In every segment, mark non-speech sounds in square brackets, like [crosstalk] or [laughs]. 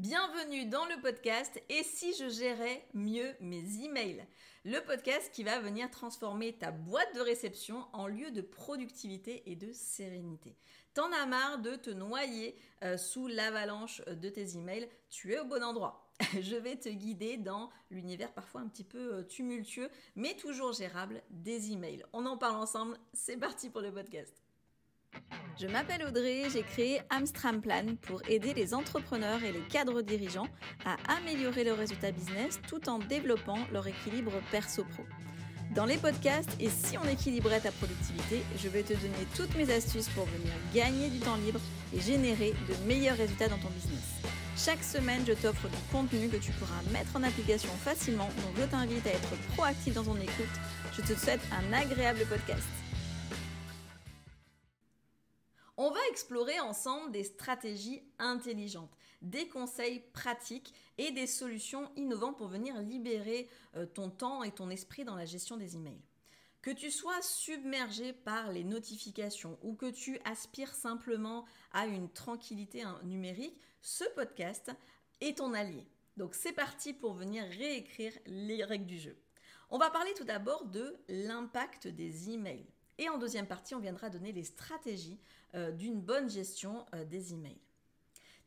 Bienvenue dans le podcast Et si je gérais mieux mes emails Le podcast qui va venir transformer ta boîte de réception en lieu de productivité et de sérénité. T'en as marre de te noyer euh, sous l'avalanche de tes emails, tu es au bon endroit. [laughs] Je vais te guider dans l'univers parfois un petit peu euh, tumultueux, mais toujours gérable des emails. On en parle ensemble, c'est parti pour le podcast. Je m'appelle Audrey, j'ai créé Amstram Plan pour aider les entrepreneurs et les cadres dirigeants à améliorer leurs résultats business tout en développant leur équilibre perso-pro. Dans les podcasts et si on équilibrait ta productivité, je vais te donner toutes mes astuces pour venir gagner du temps libre et générer de meilleurs résultats dans ton business. Chaque semaine, je t'offre du contenu que tu pourras mettre en application facilement, donc je t'invite à être proactif dans ton écoute. Je te souhaite un agréable podcast. Explorer ensemble des stratégies intelligentes, des conseils pratiques et des solutions innovantes pour venir libérer euh, ton temps et ton esprit dans la gestion des emails. Que tu sois submergé par les notifications ou que tu aspires simplement à une tranquillité numérique, ce podcast est ton allié. Donc c'est parti pour venir réécrire les règles du jeu. On va parler tout d'abord de l'impact des emails. Et en deuxième partie, on viendra donner les stratégies euh, d'une bonne gestion euh, des emails.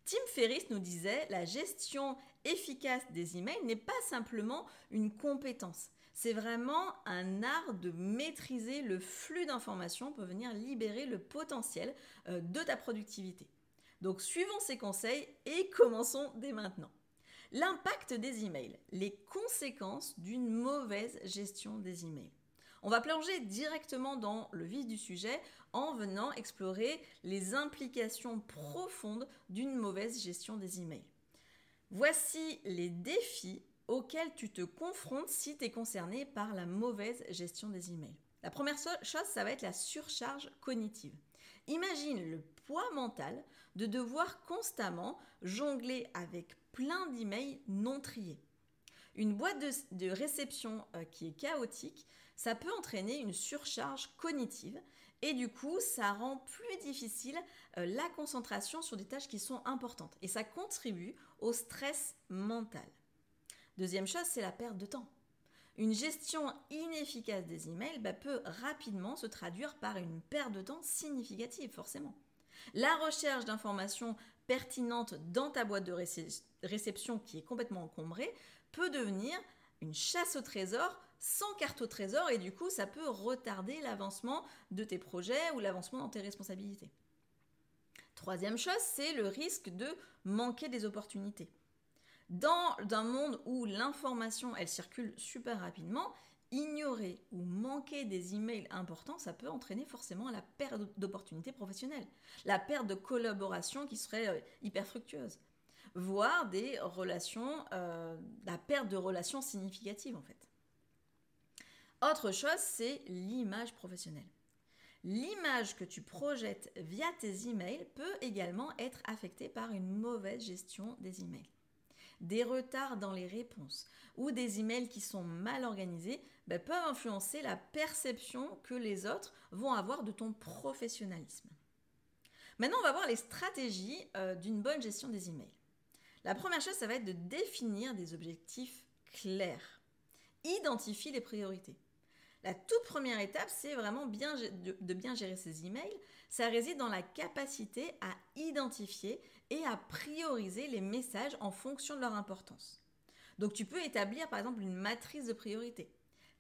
Tim Ferriss nous disait la gestion efficace des emails n'est pas simplement une compétence. C'est vraiment un art de maîtriser le flux d'informations pour venir libérer le potentiel euh, de ta productivité. Donc suivons ces conseils et commençons dès maintenant. L'impact des emails, les conséquences d'une mauvaise gestion des emails. On va plonger directement dans le vif du sujet en venant explorer les implications profondes d'une mauvaise gestion des emails. Voici les défis auxquels tu te confrontes si tu es concerné par la mauvaise gestion des emails. La première chose, ça va être la surcharge cognitive. Imagine le poids mental de devoir constamment jongler avec plein d'emails non triés. Une boîte de, réception euh, qui est chaotique ça peut entraîner une surcharge cognitive et du coup, ça rend plus difficile euh, la concentration sur des tâches qui sont importantes et ça contribue au stress mental. Deuxième chose, c'est la perte de temps. Une gestion inefficace des emails bah, peut rapidement se traduire par une perte de temps significative, forcément. La recherche d'informations pertinentes dans ta boîte de réception qui est complètement encombrée peut devenir une chasse au trésor sans carte au trésor et du coup ça peut retarder l'avancement de tes projets ou l'avancement dans tes responsabilités. Troisième chose, c'est le risque de manquer des opportunités. Dans un monde où l'information elle circule super rapidement, ignorer ou manquer des emails importants, ça peut entraîner forcément la perte d'opportunités professionnelles, la perte de collaboration qui serait euh, hyper fructueuse, voire des relations, euh, la perte de relations significatives en fait. Autre chose, c'est l'image professionnelle. L'image que tu projettes via tes emails peut également être affectée par une mauvaise gestion des emails. Des retards dans les réponses ou des emails qui sont mal organisés ben, peuvent influencer la perception que les autres vont avoir de ton professionnalisme. Maintenant, on va voir les stratégies euh, d'une bonne gestion des emails. La première chose, ça va être de définir des objectifs clairs. Identifie les priorités. La toute première étape, c'est vraiment bien, de, bien gérer ses emails. Ça réside dans la capacité à identifier et à prioriser les messages en fonction de leur importance. Donc tu peux établir par exemple une matrice de priorité.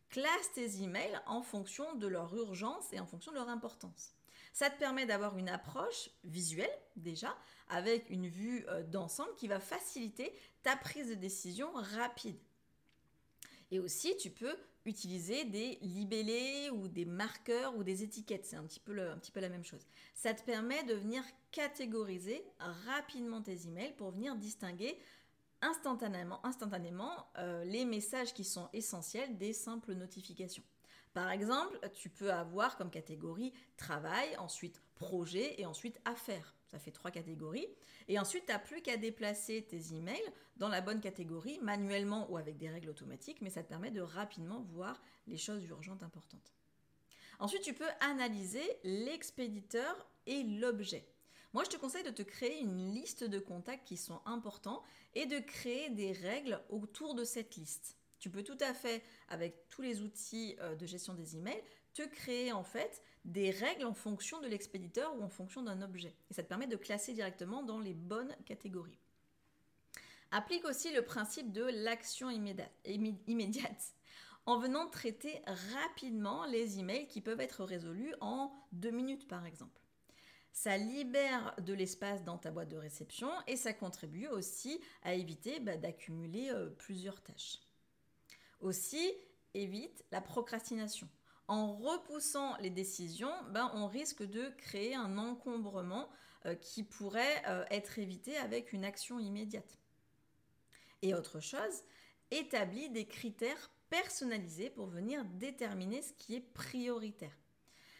Classe tes emails en fonction de leur urgence et en fonction de leur importance. Ça te permet d'avoir une approche visuelle déjà, avec une vue euh, d'ensemble qui va faciliter ta prise de décision rapide. Et aussi, tu peux utiliser des libellés ou des marqueurs ou des étiquettes. C'est un, petit peu la même chose. Ça te permet de venir catégoriser rapidement tes emails pour venir distinguer instantanément, instantanément euh, les messages qui sont essentiels des simples notifications. Par exemple, tu peux avoir comme catégorie travail, ensuite projet et ensuite affaires. Ça fait trois catégories. Et ensuite, tu n'as plus qu'à déplacer tes emails dans la bonne catégorie, manuellement ou avec des règles automatiques, mais ça te permet de rapidement voir les choses urgentes importantes. Ensuite, tu peux analyser l'expéditeur et l'objet. Moi, je te conseille de te créer une liste de contacts qui sont importants et de créer des règles autour de cette liste. Tu peux tout à fait, avec tous les outils euh, de gestion des emails, te créer en fait des règles en fonction de l'expéditeur ou en fonction d'un objet. Et ça te permet de classer directement dans les bonnes catégories. Applique aussi le principe de l'action immédiate en venant traiter rapidement les emails qui peuvent être résolus en deux minutes par exemple. Ça libère de l'espace dans ta boîte de réception et ça contribue aussi à éviter bah, d'accumuler euh, plusieurs tâches. Aussi, évite la procrastination. En repoussant les décisions, ben, on risque de créer un encombrement euh, qui pourrait euh, être évité avec une action immédiate. Et autre chose, établis des critères personnalisés pour venir déterminer ce qui est prioritaire.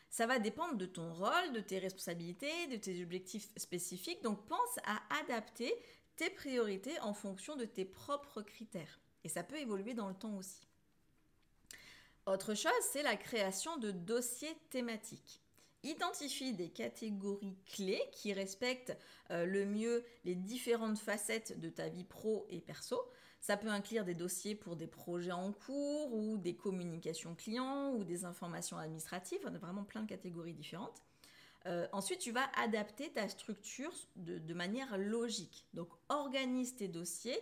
Ça va dépendre de ton rôle, de tes responsabilités, de tes objectifs spécifiques. Donc pense à adapter tes priorités en fonction de tes propres critères. Et ça peut évoluer dans le temps aussi. Autre chose, c'est la création de dossiers thématiques. Identifie des catégories clés qui respectent euh, le mieux les différentes facettes de ta vie pro et perso. Ça peut inclure des dossiers pour des projets en cours ou des communications clients ou des informations administratives. On a vraiment plein de catégories différentes. Euh, ensuite, tu vas adapter ta structure de, manière logique. Donc, organise tes dossiers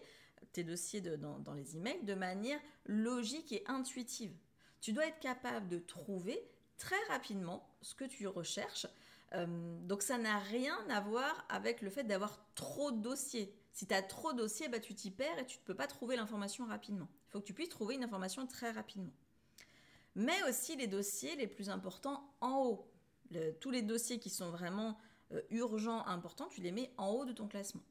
tes dossiers dans, les emails de manière logique et intuitive. Tu dois être capable de trouver très rapidement ce que tu recherches. Euh, donc ça n'a rien à voir avec le fait d'avoir trop de dossiers. Si tu as trop de dossiers, bah, tu t'y perds et tu ne peux pas trouver l'information rapidement. Il faut que tu puisses trouver une information très rapidement. Mais aussi les dossiers les plus importants en haut. tous les dossiers qui sont vraiment euh, urgents, importants, tu les mets en haut de ton classement.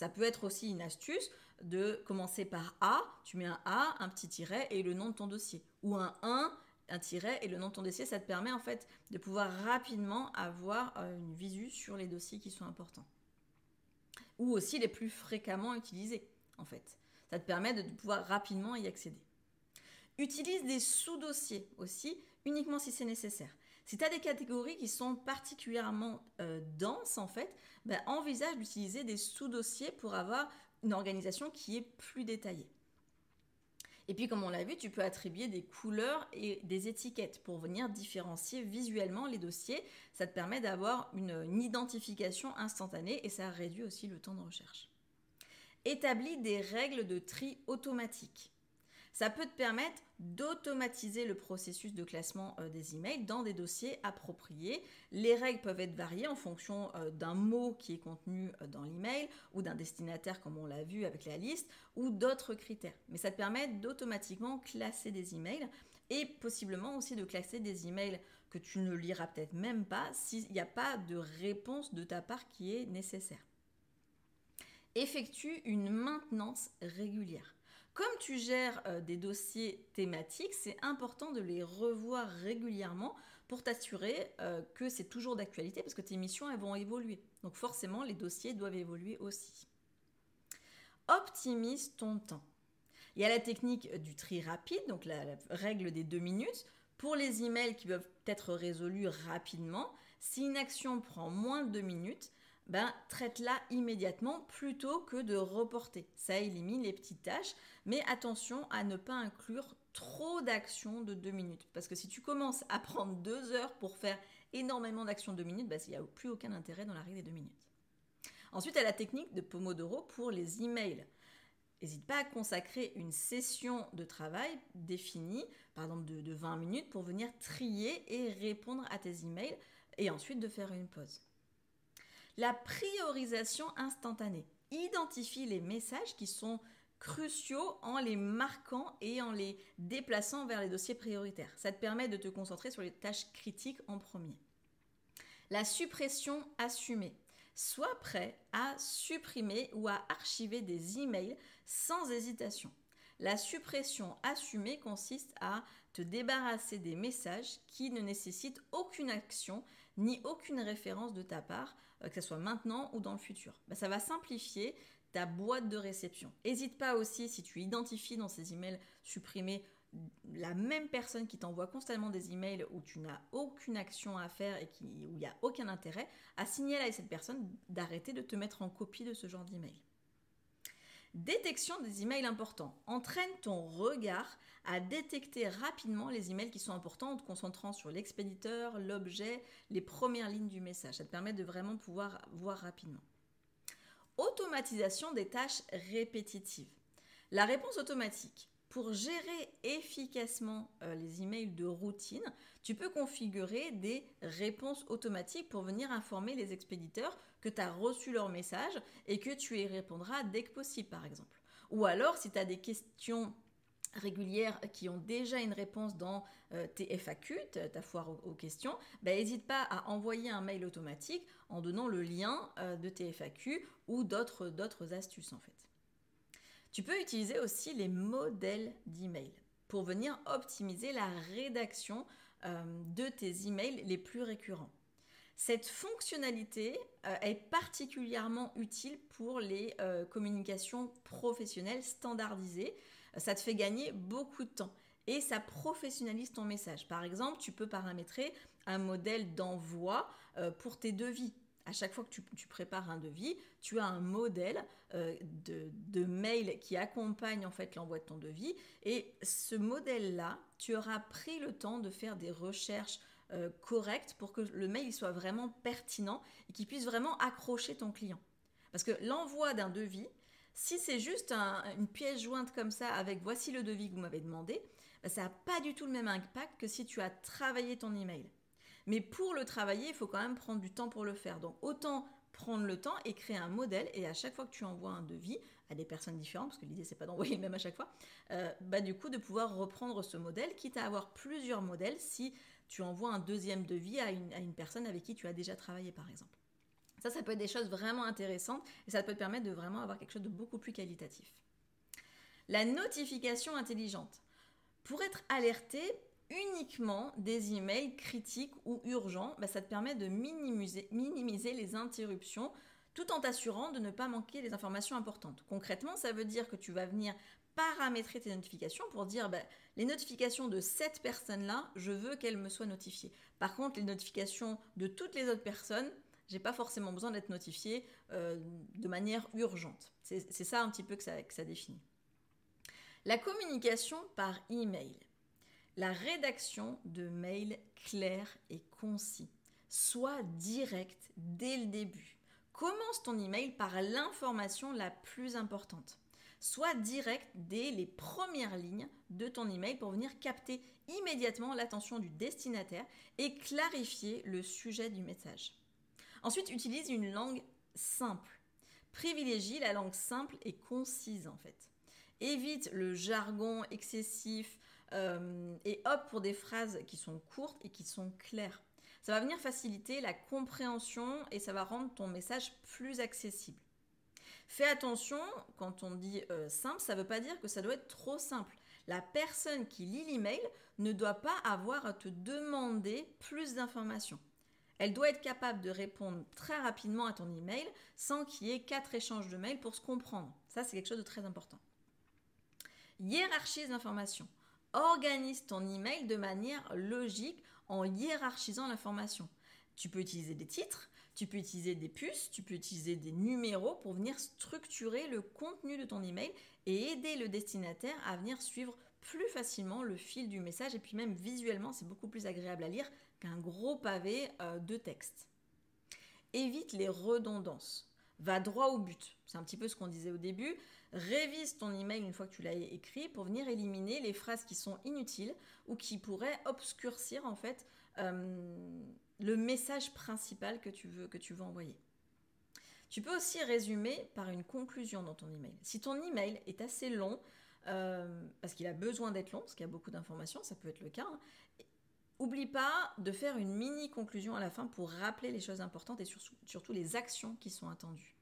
Ça peut être aussi une astuce de commencer par A, tu mets un A, un petit tiret et le nom de ton dossier. Ou un 1, un tiret et le nom de ton dossier, ça te permet en fait de pouvoir rapidement avoir euh, une visu sur les dossiers qui sont importants. Ou aussi les plus fréquemment utilisés en fait. Ça te permet de pouvoir rapidement y accéder. Utilise des sous-dossiers aussi, uniquement si c'est nécessaire. Si tu as des catégories qui sont particulièrement euh, denses, en fait, ben, envisage d'utiliser des sous-dossiers pour avoir une organisation qui est plus détaillée. Et puis, comme on l'a vu, tu peux attribuer des couleurs et des étiquettes pour venir différencier visuellement les dossiers. Ça te permet d'avoir une, identification instantanée et ça réduit aussi le temps de recherche. Établis des règles de tri automatique. Ça peut te permettre d'automatiser le processus de classement euh, des emails dans des dossiers appropriés. Les règles peuvent être variées en fonction euh, d'un mot qui est contenu euh, dans l'email ou d'un destinataire comme on l'a vu avec la liste ou d'autres critères. Mais ça te permet d'automatiquement classer des emails et possiblement aussi de classer des emails que tu ne liras peut-être même pas s'il n'y a pas de réponse de ta part qui est nécessaire. Effectue une maintenance régulière. Comme tu gères euh, des dossiers thématiques, c'est important de les revoir régulièrement pour t'assurer euh, que c'est toujours d'actualité parce que tes missions elles vont évoluer. Donc forcément, les dossiers doivent évoluer aussi. Optimise ton temps. Il y a la technique du tri rapide, donc la, la règle des deux minutes. Pour les emails qui peuvent être résolus rapidement, si une action prend moins de deux minutes, ben, traite-la immédiatement plutôt que de reporter. Ça élimine les petites tâches, mais attention à ne pas inclure trop d'actions de 2 minutes. Parce que si tu commences à prendre 2 heures pour faire énormément d'actions de 2 minutes, ben, il n'y a plus aucun intérêt dans la règle des 2 minutes. Ensuite, a la technique de Pomodoro pour les emails. N'hésite pas à consacrer une session de travail définie, par exemple de, de 20 minutes, pour venir trier et répondre à tes emails et ensuite de faire une pause. La priorisation instantanée. Identifie les messages qui sont cruciaux en les marquant et en les déplaçant vers les dossiers prioritaires. Ça te permet de te concentrer sur les tâches critiques en premier. La suppression assumée. Sois prêt à supprimer ou à archiver des emails sans hésitation. La suppression assumée consiste à te débarrasser des messages qui ne nécessitent aucune action ni aucune référence de ta part euh, que ce soit maintenant ou dans le futur. Bah, ça va simplifier ta boîte de réception. N'hésite pas aussi, si tu identifies dans ces emails supprimés la même personne qui t'envoie constamment des emails où tu n'as aucune action à faire et qui, où il n'y a aucun intérêt, à signaler à cette personne d'arrêter de te mettre en copie de ce genre d'email. Détection des emails importants. Entraîne ton regard à détecter rapidement les emails qui sont importants en te concentrant sur l'expéditeur, l'objet, les premières lignes du message. Ça te permet de vraiment pouvoir voir rapidement. Automatisation des tâches répétitives. La réponse automatique. Pour gérer efficacement euh, les emails de routine, tu peux configurer des réponses automatiques pour venir informer les expéditeurs que tu as reçu leur message et que tu y répondras dès que possible, par exemple. Ou alors, si tu as des questions régulières qui ont déjà une réponse dans euh, tes FAQ, ta foire aux, questions, n'hésite bah, pas à envoyer un mail automatique en donnant le lien euh, de tes FAQ ou d'autres astuces en fait. Tu peux utiliser aussi les modèles d'email pour venir optimiser la rédaction euh, de tes emails les plus récurrents. Cette fonctionnalité euh, est particulièrement utile pour les euh, communications professionnelles standardisées. Ça te fait gagner beaucoup de temps et ça professionnalise ton message. Par exemple, tu peux paramétrer un modèle d'envoi pour tes devis à chaque fois que tu, prépares un devis, tu as un modèle euh, de, mail qui accompagne en fait l'envoi de ton devis. Et ce modèle-là, tu auras pris le temps de faire des recherches euh, correctes pour que le mail soit vraiment pertinent et qu'il puisse vraiment accrocher ton client. Parce que l'envoi d'un devis, si c'est juste une pièce jointe comme ça avec voici le devis que vous m'avez demandé, bah, ça n'a pas du tout le même impact que si tu as travaillé ton email. Mais pour le travailler, il faut quand même prendre du temps pour le faire. Donc autant prendre le temps et créer un modèle et à chaque fois que tu envoies un devis à des personnes différentes, parce que l'idée c'est pas d'envoyer le même à chaque fois, euh, bah du coup de pouvoir reprendre ce modèle, quitte à avoir plusieurs modèles si tu envoies un deuxième devis à une, à une personne avec qui tu as déjà travaillé par exemple. Ça, ça peut être des choses vraiment intéressantes et ça peut te permettre de vraiment avoir quelque chose de beaucoup plus qualitatif. La notification intelligente. Pour être alerté, uniquement des emails critiques ou urgents, bah, ça te permet de minimiser, les interruptions tout en t'assurant de ne pas manquer les informations importantes. Concrètement, ça veut dire que tu vas venir paramétrer tes notifications pour dire bah, les notifications de cette personne-là, je veux qu'elle me soit notifiée. Par contre, les notifications de toutes les autres personnes, j'ai pas forcément besoin d'être notifié euh, de manière urgente. C'est ça un petit peu que ça, que ça définit. La communication par email la rédaction de mails clairs et concis. Sois direct dès le début. Commence ton email par l'information la plus importante. Sois direct dès les premières lignes de ton email pour venir capter immédiatement l'attention du destinataire et clarifier le sujet du message. Ensuite, utilise une langue simple. Privilégie la langue simple et concise en fait. Évite le jargon excessif, euh, et hop pour des phrases qui sont courtes et qui sont claires. Ça va venir faciliter la compréhension et ça va rendre ton message plus accessible. Fais attention, quand on dit euh, simple, ça ne veut pas dire que ça doit être trop simple. La personne qui lit l'email ne doit pas avoir à te demander plus d'informations. Elle doit être capable de répondre très rapidement à ton email sans qu'il y ait quatre échanges de mails pour se comprendre. Ça, c'est quelque chose de très important. Hiérarchise d'informations. Organise ton email de manière logique en hiérarchisant l'information. Tu peux utiliser des titres, tu peux utiliser des puces, tu peux utiliser des numéros pour venir structurer le contenu de ton email et aider le destinataire à venir suivre plus facilement le fil du message et puis même visuellement c'est beaucoup plus agréable à lire qu'un gros pavé euh, de texte. Évite les redondances. Va droit au but. C'est un petit peu ce qu'on disait au début. Révise ton email une fois que tu l'as écrit pour venir éliminer les phrases qui sont inutiles ou qui pourraient obscurcir en fait euh, le message principal que tu veux, que tu veux envoyer. Tu peux aussi résumer par une conclusion dans ton email. Si ton email est assez long, euh, parce qu'il a besoin d'être long, parce qu'il y a beaucoup d'informations, ça peut être le cas, hein, Oublie pas de faire une mini conclusion à la fin pour rappeler les choses importantes et surtout les actions qui sont attendues.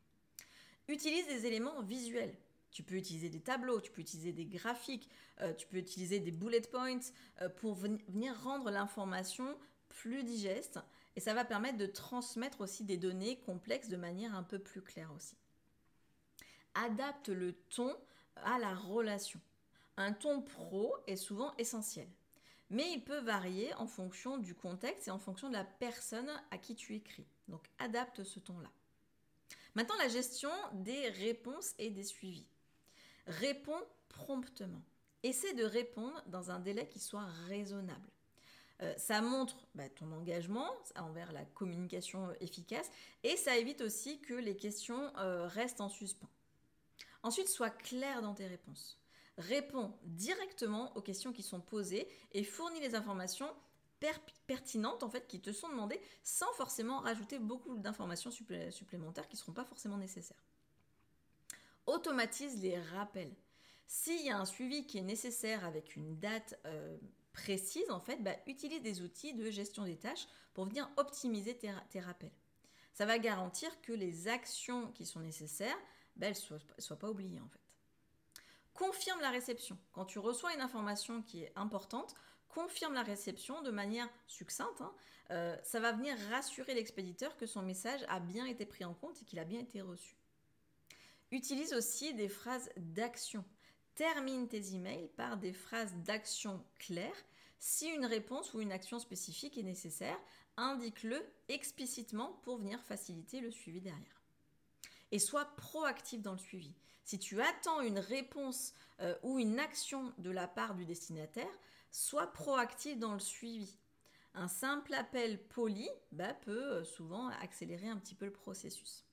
Utilise des éléments visuels. Tu peux utiliser des tableaux, tu peux utiliser des graphiques, euh, tu peux utiliser des bullet points euh, pour venir rendre l'information plus digeste et ça va permettre de transmettre aussi des données complexes de manière un peu plus claire aussi. Adapte le ton à la relation. Un ton pro est souvent essentiel, mais il peut varier en fonction du contexte et en fonction de la personne à qui tu écris. Donc adapte ce ton-là. Maintenant, la gestion des réponses et des suivis. Réponds promptement. Essaie de répondre dans un délai qui soit raisonnable. Euh, ça montre bah, ton engagement envers la communication efficace et ça évite aussi que les questions euh, restent en suspens. Ensuite, sois clair dans tes réponses. Réponds directement aux questions qui sont posées et fournis les informations pertinentes en fait qui te sont demandées sans forcément rajouter beaucoup d'informations supplémentaires qui ne seront pas forcément nécessaires. Automatise les rappels. S'il y a un suivi qui est nécessaire avec une date euh, précise, en fait, bah, utilise des outils de gestion des tâches pour venir optimiser tes, rappels. Ça va garantir que les actions qui sont nécessaires, bah, ne soient, pas oubliées en fait. Confirme la réception. Quand tu reçois une information qui est importante, confirme la réception de manière succincte. Hein. Euh, ça va venir rassurer l'expéditeur que son message a bien été pris en compte et qu'il a bien été reçu. Utilise aussi des phrases d'action. Termine tes emails par des phrases d'action claires. Si une réponse ou une action spécifique est nécessaire, indique-le explicitement pour venir faciliter le suivi derrière. Et sois proactif dans le suivi. Si tu attends une réponse euh, ou une action de la part du destinataire, sois proactif dans le suivi. Un simple appel poli bah, peut euh, souvent accélérer un petit peu le processus.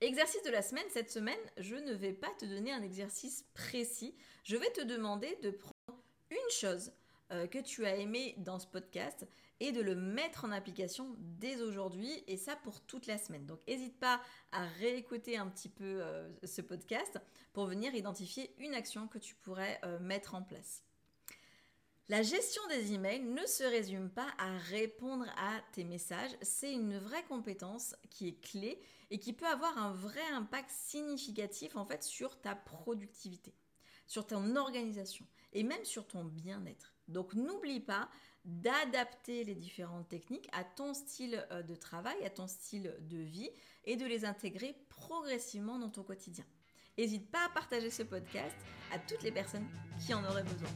Exercice de la semaine, cette semaine, je ne vais pas te donner un exercice précis. Je vais te demander de prendre une chose euh, que tu as aimé dans ce podcast et de le mettre en application dès aujourd'hui et ça pour toute la semaine. Donc n'hésite pas à réécouter un petit peu euh, ce podcast pour venir identifier une action que tu pourrais mettre en place. La gestion des emails ne se résume pas à répondre à tes messages, c'est une vraie compétence qui est clé et qui peut avoir un vrai impact significatif en fait sur ta productivité, sur ton organisation et même sur ton bien-être. Donc n'oublie pas d'adapter les différentes techniques à ton style euh, de travail, à ton style de vie et de les intégrer progressivement dans ton quotidien. N'hésite pas à partager ce podcast à toutes les personnes qui en auraient besoin.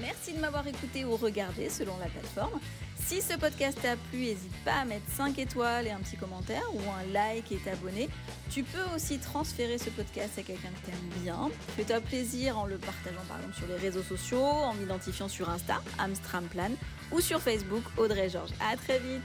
Merci de m'avoir écouté ou regardé selon la plateforme. Si ce podcast t'a plu, n'hésite pas à mettre 5 étoiles et un petit commentaire ou un like et t'abonner. Tu peux aussi transférer ce podcast à quelqu'un que t'aimes bien. Fais-toi plaisir en le partageant par exemple sur les réseaux sociaux, en m'identifiant sur Insta, Amstramplan, ou sur Facebook, Audrey Georges. À très vite